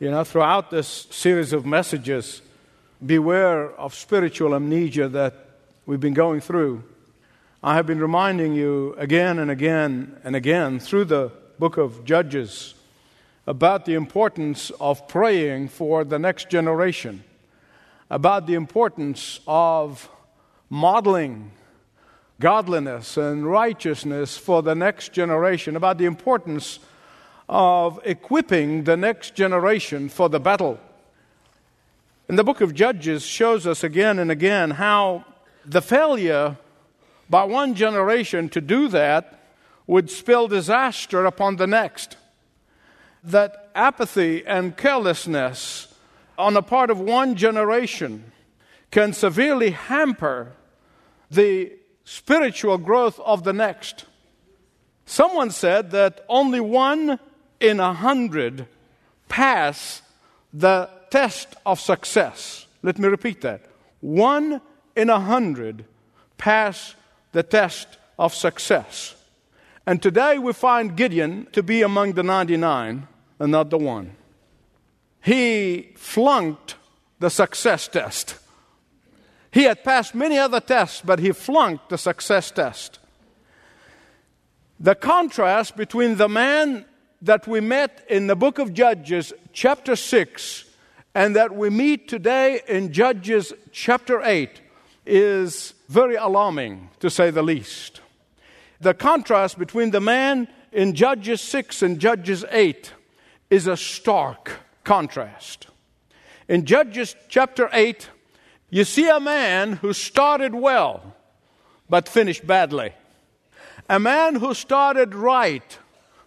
You know, throughout this series of messages, beware of spiritual amnesia that we've been going through. I have been reminding you again and again and again through the book of Judges about the importance of praying for the next generation, about the importance of modeling godliness and righteousness for the next generation, about the importance of equipping the next generation for the battle. And the book of Judges shows us again and again how the failure by one generation to do that would spill disaster upon the next. That apathy and carelessness on the part of one generation can severely hamper the spiritual growth of the next. Someone said that only one in a hundred pass the test of success. Let me repeat that. One in a hundred pass the test of success. And today we find Gideon to be among the 99 and not the one. He flunked the success test. He had passed many other tests, but he flunked the success test. The contrast between the man that we met in the book of Judges, chapter 6, and that we meet today in Judges, chapter 8, is very alarming, to say the least. The contrast between the man in Judges 6 and Judges 8 is a stark contrast. In Judges chapter 8, you see a man who started well, but finished badly. A man who started right,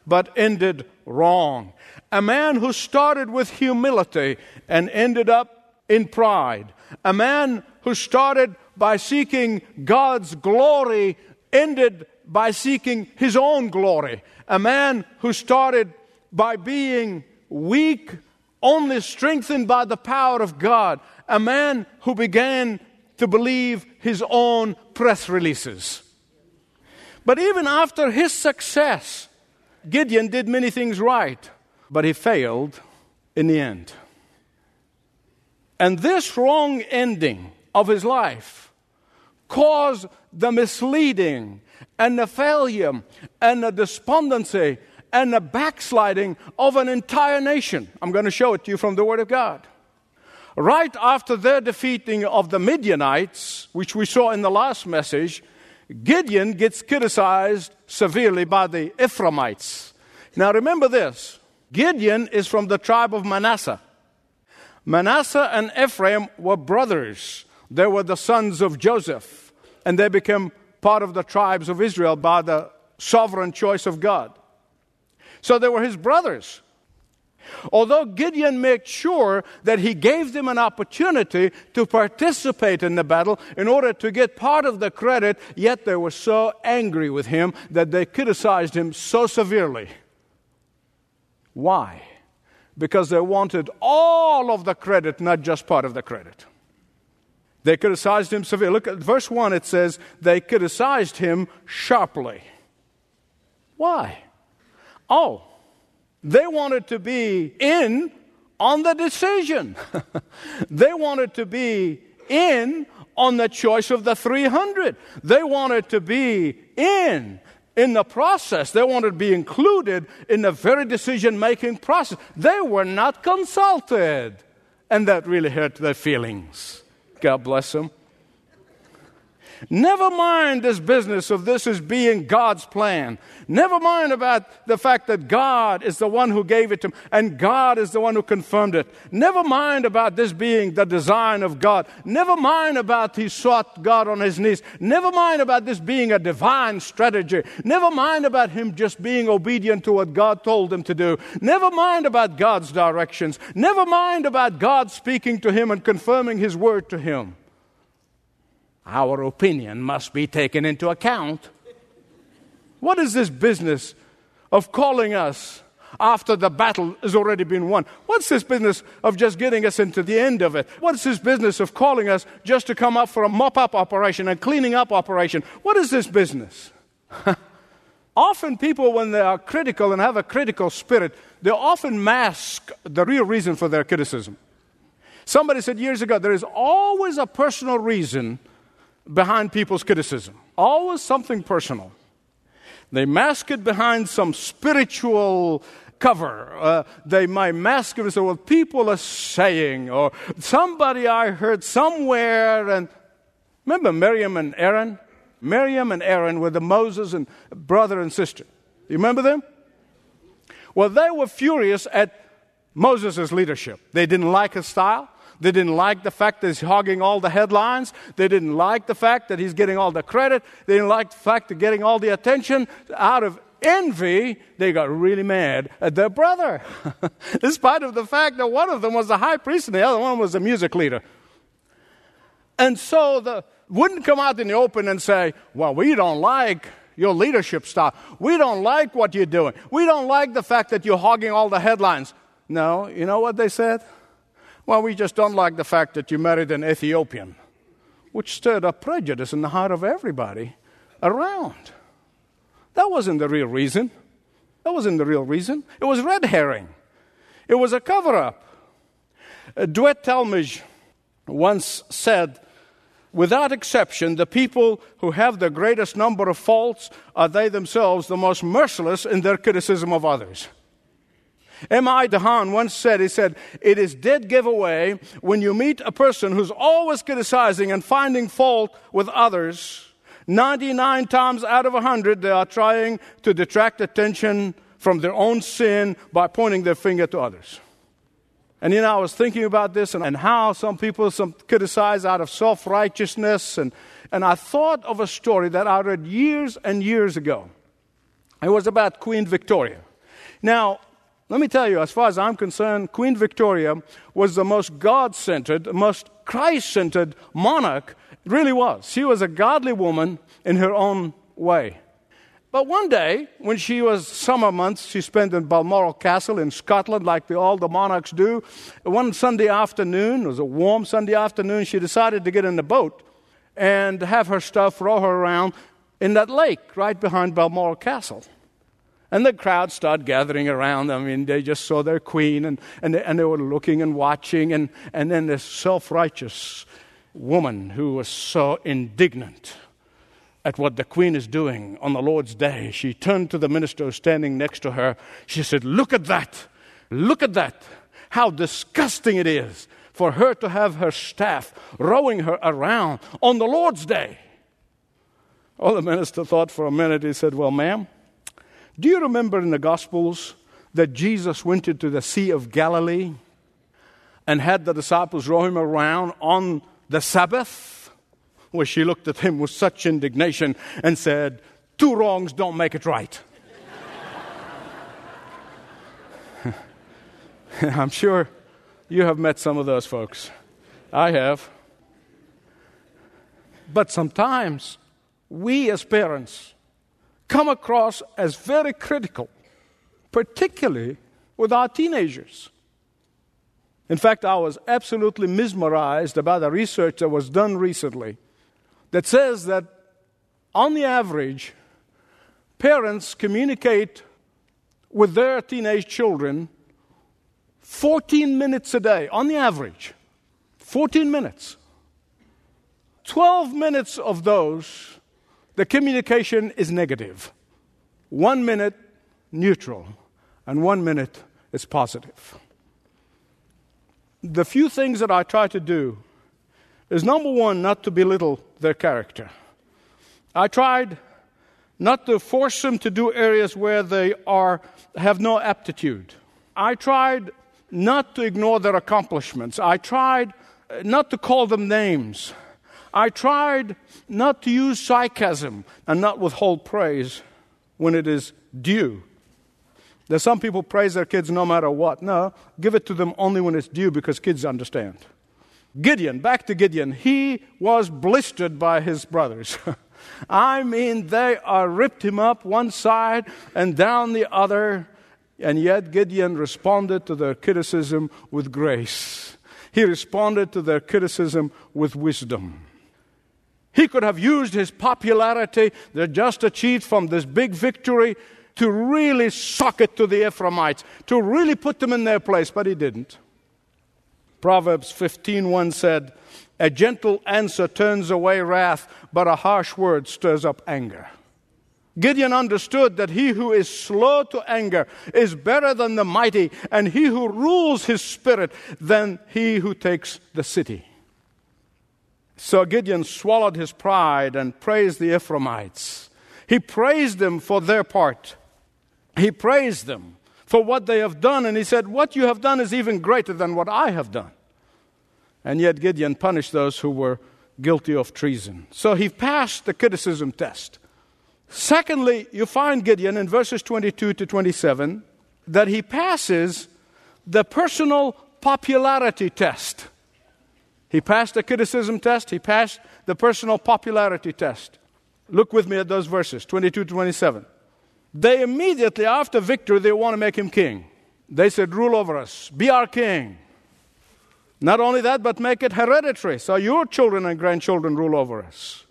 but ended wrong. A man who started with humility and ended up in pride. A man who started by seeking God's glory ended by seeking his own glory. A man who started by being weak, only strengthened by the power of God a man who began to believe his own press releases. But even after his success, Gideon did many things right, but he failed in the end. And this wrong ending of his life caused the misleading and the failure and the despondency and the backsliding of an entire nation. I'm going to show it to you from the Word of God right after their defeating of the Midianites, which we saw in the last message, Gideon gets criticized severely by the Ephraimites. Now remember this Gideon is from the tribe of Manasseh. Manasseh and Ephraim were brothers. They were the sons of Joseph, and they became part of the tribes of Israel by the sovereign choice of God. So they were his brothers. Although Gideon made sure that he gave them an opportunity to participate in the battle in order to get part of the credit, yet they were so angry with him that they criticized him so severely. Why? Because they wanted all of the credit, not just part of the credit. They criticized him severely. Look at verse 1, it says, they criticized him sharply. Why? Oh, they wanted to be in on the decision. they wanted to be in on the choice of the 300. They wanted to be in in the process. They wanted to be included in the very decision making process. They were not consulted. And that really hurt their feelings. God bless them. Never mind this business of this as being God's plan. Never mind about the fact that God is the one who gave it to him and God is the one who confirmed it. Never mind about this being the design of God. Never mind about he sought God on his knees. Never mind about this being a divine strategy. Never mind about him just being obedient to what God told him to do. Never mind about God's directions. Never mind about God speaking to him and confirming his word to him our opinion must be taken into account. What is this business of calling us after the battle has already been won? What's this business of just getting us into the end of it? What's this business of calling us just to come up for a mop up operation and cleaning up operation? What is this business? Often, people, when they are critical and have a critical spirit, they often mask the real reason for their criticism. Somebody said years ago there is always a personal reason behind people's criticism, always something personal. They mask it behind some spiritual cover. Uh, they might mask it say, well, people are saying, or somebody I heard somewhere. And remember Miriam and Aaron? Miriam and Aaron were the Moses and brother and sister. You remember them? Well, they were furious at Moses' leadership. They didn't like his style. They didn't like the fact that he's hogging all the headlines. They didn't like the fact that he's getting all the credit. They didn't like the fact of getting all the attention. Out of envy, they got really mad at their brother, in spite of the fact that one of them was the high priest and the other one was the music leader. And so the wouldn't come out in the open and say, Well, we don't like your leadership style. We don't like what you're doing. We don't like the fact that you're hogging all the headlines. No, you know what they said? Well, we just don't like the fact that you married an Ethiopian, which stirred up prejudice in the heart of everybody around. That wasn't the real reason. That wasn't the real reason. It was red herring, it was a cover up. Uh, DeWitt Talmage once said, Without exception, the people who have the greatest number of faults are they themselves the most merciless in their criticism of others. M.I. DeHaan once said, he said, it is dead giveaway when you meet a person who's always criticizing and finding fault with others. 99 times out of 100, they are trying to detract attention from their own sin by pointing their finger to others. And you know, I was thinking about this and, and how some people some criticize out of self righteousness. And, and I thought of a story that I read years and years ago. It was about Queen Victoria. Now, let me tell you, as far as I'm concerned, Queen Victoria was the most God centered, most Christ centered monarch, really was. She was a godly woman in her own way. But one day, when she was summer months, she spent in Balmoral Castle in Scotland, like the, all the monarchs do. One Sunday afternoon, it was a warm Sunday afternoon, she decided to get in the boat and have her stuff row her around in that lake right behind Balmoral Castle. And the crowd started gathering around. I mean, they just saw their queen and, and, they, and they were looking and watching. And, and then this self righteous woman who was so indignant at what the queen is doing on the Lord's day, she turned to the minister standing next to her. She said, Look at that! Look at that! How disgusting it is for her to have her staff rowing her around on the Lord's day. Well, the minister thought for a minute. He said, Well, ma'am, do you remember in the Gospels that Jesus went into the Sea of Galilee and had the disciples row him around on the Sabbath? Where she looked at him with such indignation and said, Two wrongs don't make it right. I'm sure you have met some of those folks. I have. But sometimes we as parents come across as very critical, particularly with our teenagers. In fact, I was absolutely mesmerized about a research that was done recently that says that on the average, parents communicate with their teenage children 14 minutes a day, on the average. 14 minutes. 12 minutes of those the communication is negative. One minute neutral, and one minute is positive. The few things that I try to do is number one, not to belittle their character. I tried not to force them to do areas where they are, have no aptitude. I tried not to ignore their accomplishments. I tried uh, not to call them names. I tried not to use sarcasm and not withhold praise when it is due. There's some people praise their kids no matter what. No, give it to them only when it's due because kids understand. Gideon, back to Gideon, he was blistered by his brothers. I mean, they are ripped him up one side and down the other, and yet Gideon responded to their criticism with grace. He responded to their criticism with wisdom. He could have used his popularity that just achieved from this big victory to really sock it to the Ephraimites, to really put them in their place, but he didn't. Proverbs 15:1 said, "A gentle answer turns away wrath, but a harsh word stirs up anger." Gideon understood that he who is slow to anger is better than the mighty, and he who rules his spirit than he who takes the city. So Gideon swallowed his pride and praised the Ephraimites. He praised them for their part. He praised them for what they have done, and he said, What you have done is even greater than what I have done. And yet Gideon punished those who were guilty of treason. So he passed the criticism test. Secondly, you find Gideon in verses 22 to 27 that he passes the personal popularity test. He passed the criticism test, he passed the personal popularity test. Look with me at those verses 22 to 27. They immediately, after victory, they want to make him king. They said, Rule over us, be our king. Not only that, but make it hereditary, so your children and grandchildren rule over us.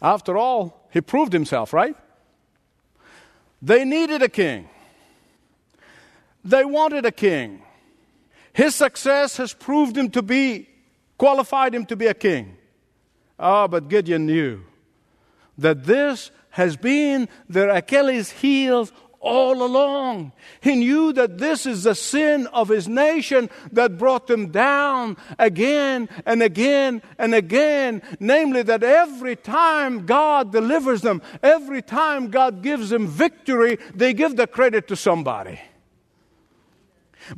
After all, he proved himself, right? They needed a king. They wanted a king. His success has proved him to be, qualified him to be a king. Ah, oh, but Gideon knew that this has been their Achilles' heels all along. He knew that this is the sin of his nation that brought them down again and again and again. Namely, that every time God delivers them, every time God gives them victory, they give the credit to somebody.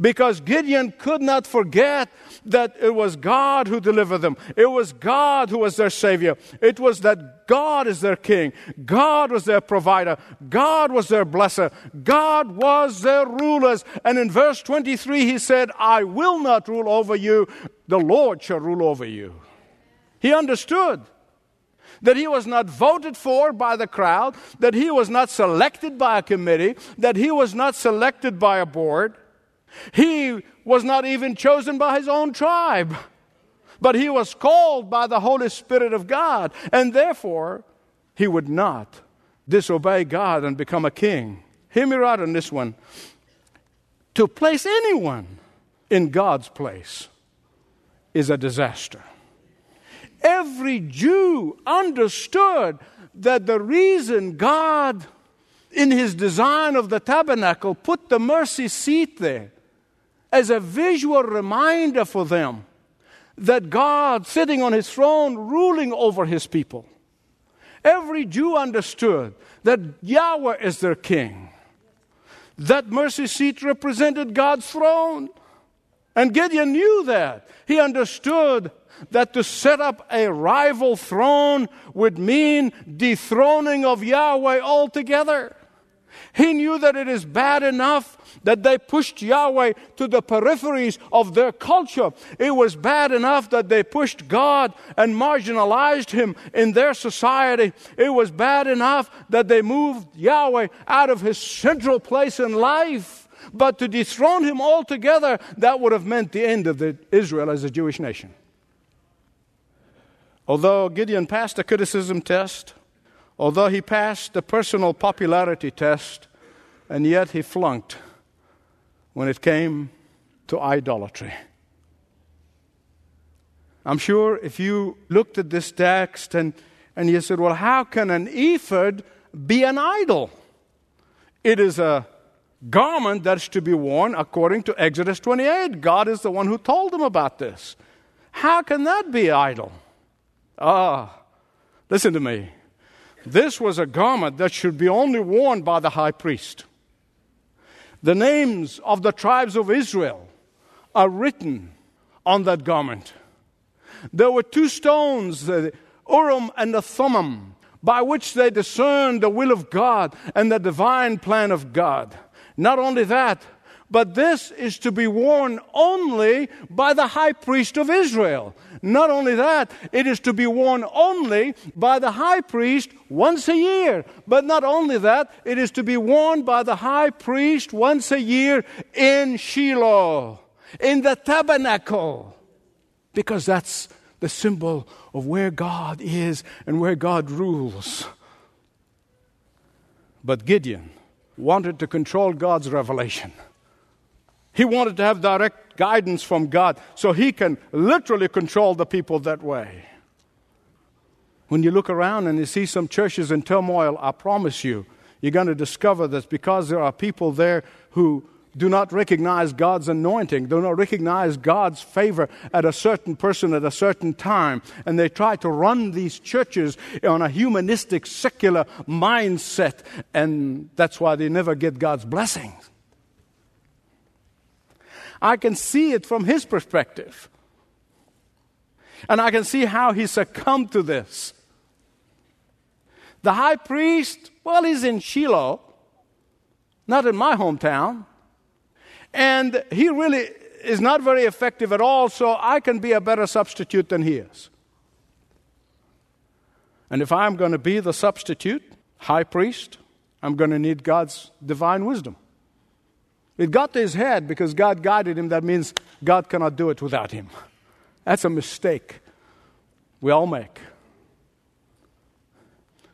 Because Gideon could not forget that it was God who delivered them. It was God who was their Savior. It was that God is their King. God was their provider. God was their blesser. God was their rulers. And in verse 23, he said, I will not rule over you. The Lord shall rule over you. He understood that he was not voted for by the crowd, that he was not selected by a committee, that he was not selected by a board. He was not even chosen by his own tribe, but he was called by the Holy Spirit of God, and therefore he would not disobey God and become a king. Hear me right on this one. To place anyone in God's place is a disaster. Every Jew understood that the reason God, in his design of the tabernacle, put the mercy seat there as a visual reminder for them that God, sitting on his throne, ruling over his people. Every Jew understood that Yahweh is their king. That mercy seat represented God's throne. And Gideon knew that. He understood that to set up a rival throne would mean dethroning of Yahweh altogether. He knew that it is bad enough that they pushed Yahweh to the peripheries of their culture. It was bad enough that they pushed God and marginalized Him in their society. It was bad enough that they moved Yahweh out of His central place in life. But to dethrone Him altogether, that would have meant the end of the, Israel as a Jewish nation. Although Gideon passed the criticism test, although he passed the personal popularity test, and yet he flunked when it came to idolatry. I'm sure if you looked at this text and, and you said, well, how can an ephod be an idol? It is a garment that's to be worn according to Exodus 28. God is the one who told them about this. How can that be idol? Ah, listen to me. This was a garment that should be only worn by the high priest. The names of the tribes of Israel are written on that garment. There were two stones, the Urim and the Thummim, by which they discerned the will of God and the divine plan of God. Not only that, but this is to be worn only by the high priest of Israel. Not only that, it is to be worn only by the high priest once a year. But not only that, it is to be worn by the high priest once a year in Shiloh, in the tabernacle, because that's the symbol of where God is and where God rules. But Gideon wanted to control God's revelation. He wanted to have direct guidance from God so he can literally control the people that way. When you look around and you see some churches in turmoil, I promise you, you're going to discover that because there are people there who do not recognize God's anointing, do not recognize God's favor at a certain person at a certain time, and they try to run these churches on a humanistic, secular mindset, and that's why they never get God's blessings. I can see it from his perspective. And I can see how he succumbed to this. The high priest, well, he's in Shiloh, not in my hometown. And he really is not very effective at all, so I can be a better substitute than he is. And if I'm going to be the substitute, high priest, I'm going to need God's divine wisdom. It got to his head because God guided him. That means God cannot do it without him. That's a mistake we all make.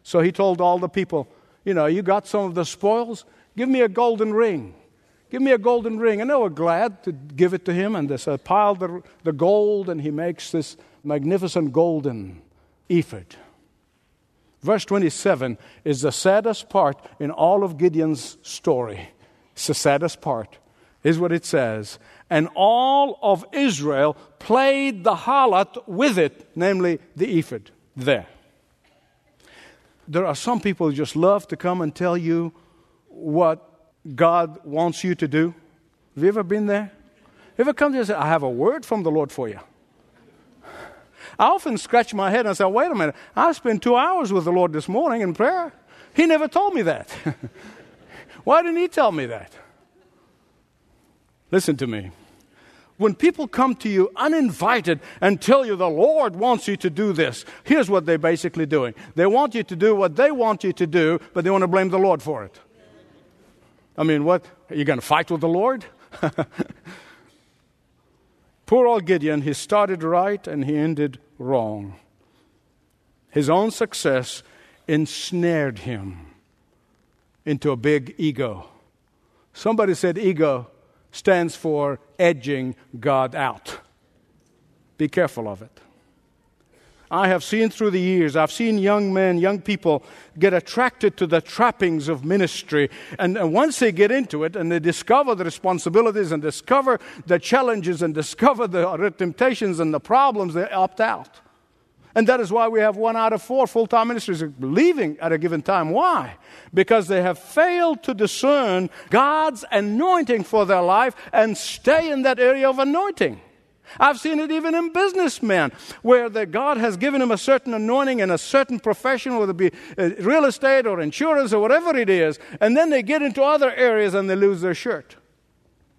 So he told all the people, You know, you got some of the spoils? Give me a golden ring. Give me a golden ring. And they were glad to give it to him. And they said, piled the, the gold, and he makes this magnificent golden ephod. Verse 27 is the saddest part in all of Gideon's story. It's the saddest part. Is what it says. And all of Israel played the harlot with it, namely the ephod, there. There are some people who just love to come and tell you what God wants you to do. Have you ever been there? Ever come to you and say, I have a word from the Lord for you? I often scratch my head and say, wait a minute, I spent two hours with the Lord this morning in prayer. He never told me that. Why didn't he tell me that? Listen to me. When people come to you uninvited and tell you the Lord wants you to do this, here's what they're basically doing. They want you to do what they want you to do, but they want to blame the Lord for it. I mean, what? Are you going to fight with the Lord? Poor old Gideon, he started right and he ended wrong. His own success ensnared him into a big ego. Somebody said ego stands for edging God out. Be careful of it. I have seen through the years, I've seen young men, young people get attracted to the trappings of ministry. And, and, once they get into it and they discover the responsibilities and discover the challenges and discover the temptations and the problems, they opt out. And that is why we have one out of four full time ministers leaving at a given time. Why? Because they have failed to discern God's anointing for their life and stay in that area of anointing. I've seen it even in businessmen, where the God has given him a certain anointing in a certain profession, whether it be uh, real estate or insurance or whatever it is, and then they get into other areas and they lose their shirt.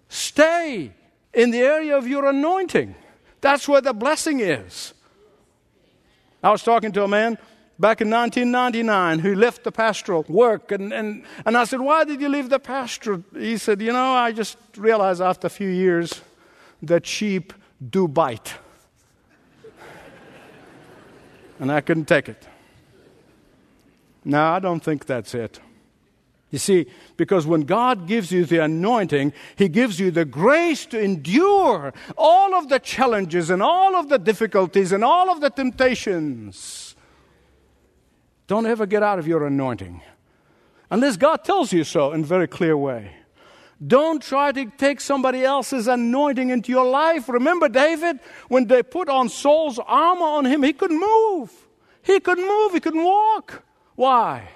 Stay in the area of your anointing. That's where the blessing is. I was talking to a man back in 1999 who left the pastoral work. And, and, and I said, Why did you leave the pastoral? He said, You know, I just realized after a few years that sheep do bite. and I couldn't take it. Now, I don't think that's it. You see, because when God gives you the anointing, He gives you the grace to endure all of the challenges and all of the difficulties and all of the temptations. Don't ever get out of your anointing unless God tells you so in a very clear way. Don't try to take somebody else's anointing into your life. Remember David, when they put on Saul's armor on him, he couldn't move. He couldn't move, he couldn't walk. Why?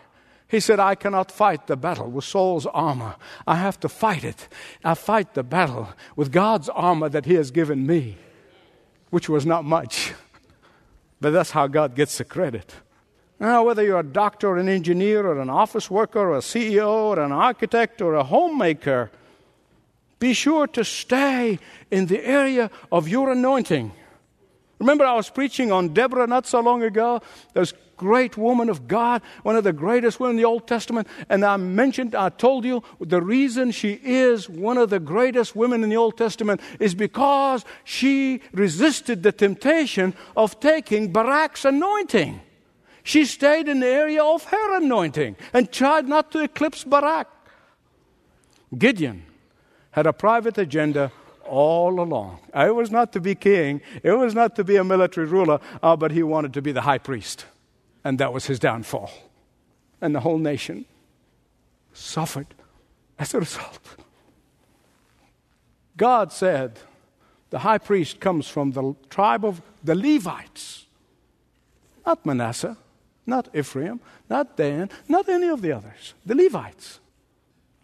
He said, I cannot fight the battle with Saul's armor. I have to fight it. I fight the battle with God's armor that He has given me, which was not much. But that's how God gets the credit. Now, whether you're a doctor or an engineer or an office worker or a CEO or an architect or a homemaker, be sure to stay in the area of your anointing. Remember, I was preaching on Deborah not so long ago. Those great woman of God, one of the greatest women in the Old Testament. And I mentioned, I told you, the reason she is one of the greatest women in the Old Testament is because she resisted the temptation of taking Barak's anointing. She stayed in the area of her anointing and tried not to eclipse Barak. Gideon had a private agenda all along. It was not to be king, it was not to be a military ruler, uh, but he wanted to be the high priest. And that was his downfall. And the whole nation suffered as a result. God said, the high priest comes from the tribe of the Levites, not Manasseh, not Ephraim, not Dan, not any of the others, the Levites.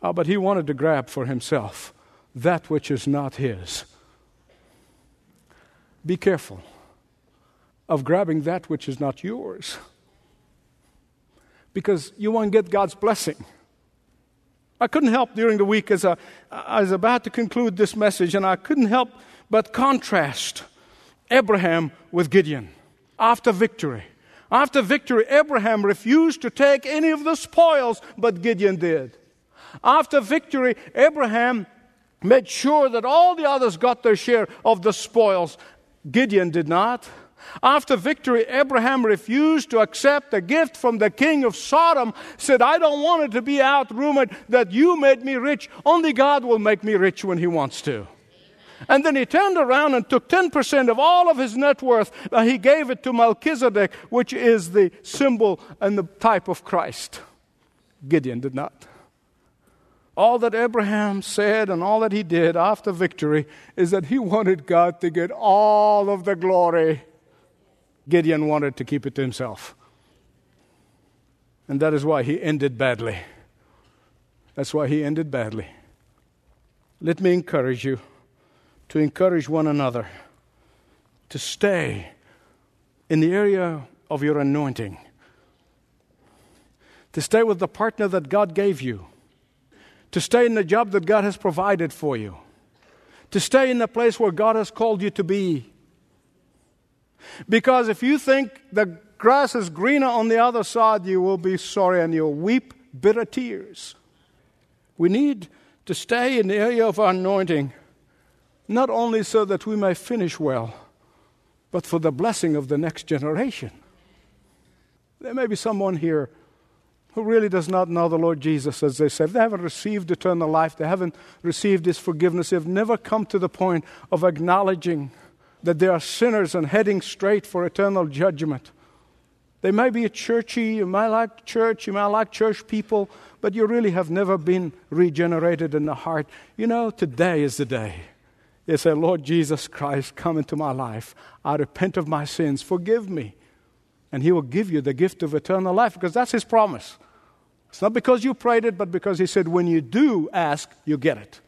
Oh, but he wanted to grab for himself that which is not his. Be careful of grabbing that which is not yours because you won't get God's blessing. I couldn't help during the week as I, was about to conclude this message, and I couldn't help but contrast Abraham with Gideon after victory. After victory, Abraham refused to take any of the spoils, but Gideon did. After victory, Abraham made sure that all the others got their share of the spoils. Gideon did not. After victory, Abraham refused to accept a gift from the king of Sodom, said, I don't want it to be out rumored that you made me rich. Only God will make me rich when he wants to. And then he turned around and took 10% of all of his net worth. Uh, he gave it to Melchizedek, which is the symbol and the type of Christ. Gideon did not. All that Abraham said and all that he did after victory is that he wanted God to get all of the glory. Gideon wanted to keep it to himself. And that is why he ended badly. That's why he ended badly. Let me encourage you to encourage one another to stay in the area of your anointing, to stay with the partner that God gave you to stay in the job that God has provided for you, to stay in the place where God has called you to be. Because if you think the grass is greener on the other side, you will be sorry and you'll weep bitter tears. We need to stay in the area of our anointing, not only so that we may finish well, but for the blessing of the next generation. There may be someone here who really does not know the Lord Jesus, as they say, they haven't received eternal life, they haven't received His forgiveness, they've never come to the point of acknowledging that they are sinners and heading straight for eternal judgment. They may be a churchy, you might like church, you might like church people, but you really have never been regenerated in the heart. You know, today is the day. You say, Lord Jesus Christ, come into my life. I repent of my sins. Forgive me and He will give you the gift of eternal life because that's His promise. It's not because you prayed it, but because He said, when you do ask, you get it.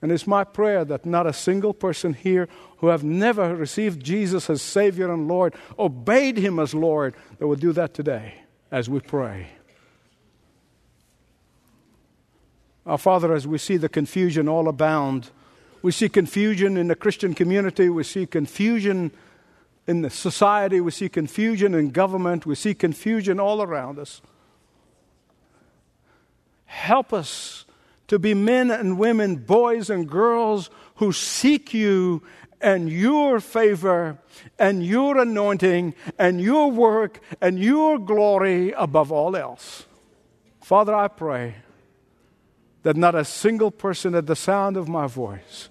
And it's my prayer that not a single person here who have never received Jesus as Savior and Lord, obeyed Him as Lord, that will do that today as we pray. Our Father, as we see the confusion all abound, we see confusion in the Christian community, we see confusion in the society, we see confusion in government, we see confusion all around us. Help us to be men and women, boys and girls who seek you and your favor and your anointing and your work and your glory above all else. Father, I pray that not a single person at the sound of my voice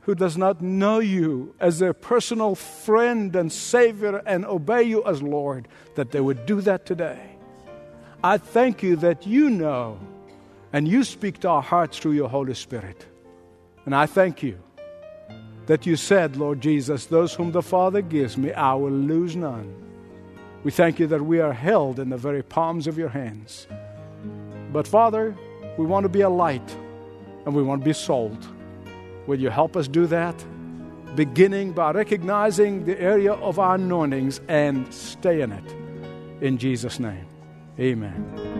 who does not know you as their personal friend and Savior and obey you as Lord, that they would do that today. I thank you that you know and you speak to our hearts through your Holy Spirit. And I thank you that you said, Lord Jesus, those whom the Father gives me, I will lose none. We thank you that we are held in the very palms of your hands. But Father, we want to be a light and we want to be salt. Will you help us do that? Beginning by recognizing the area of our anointings and stay in it. In Jesus' name, amen.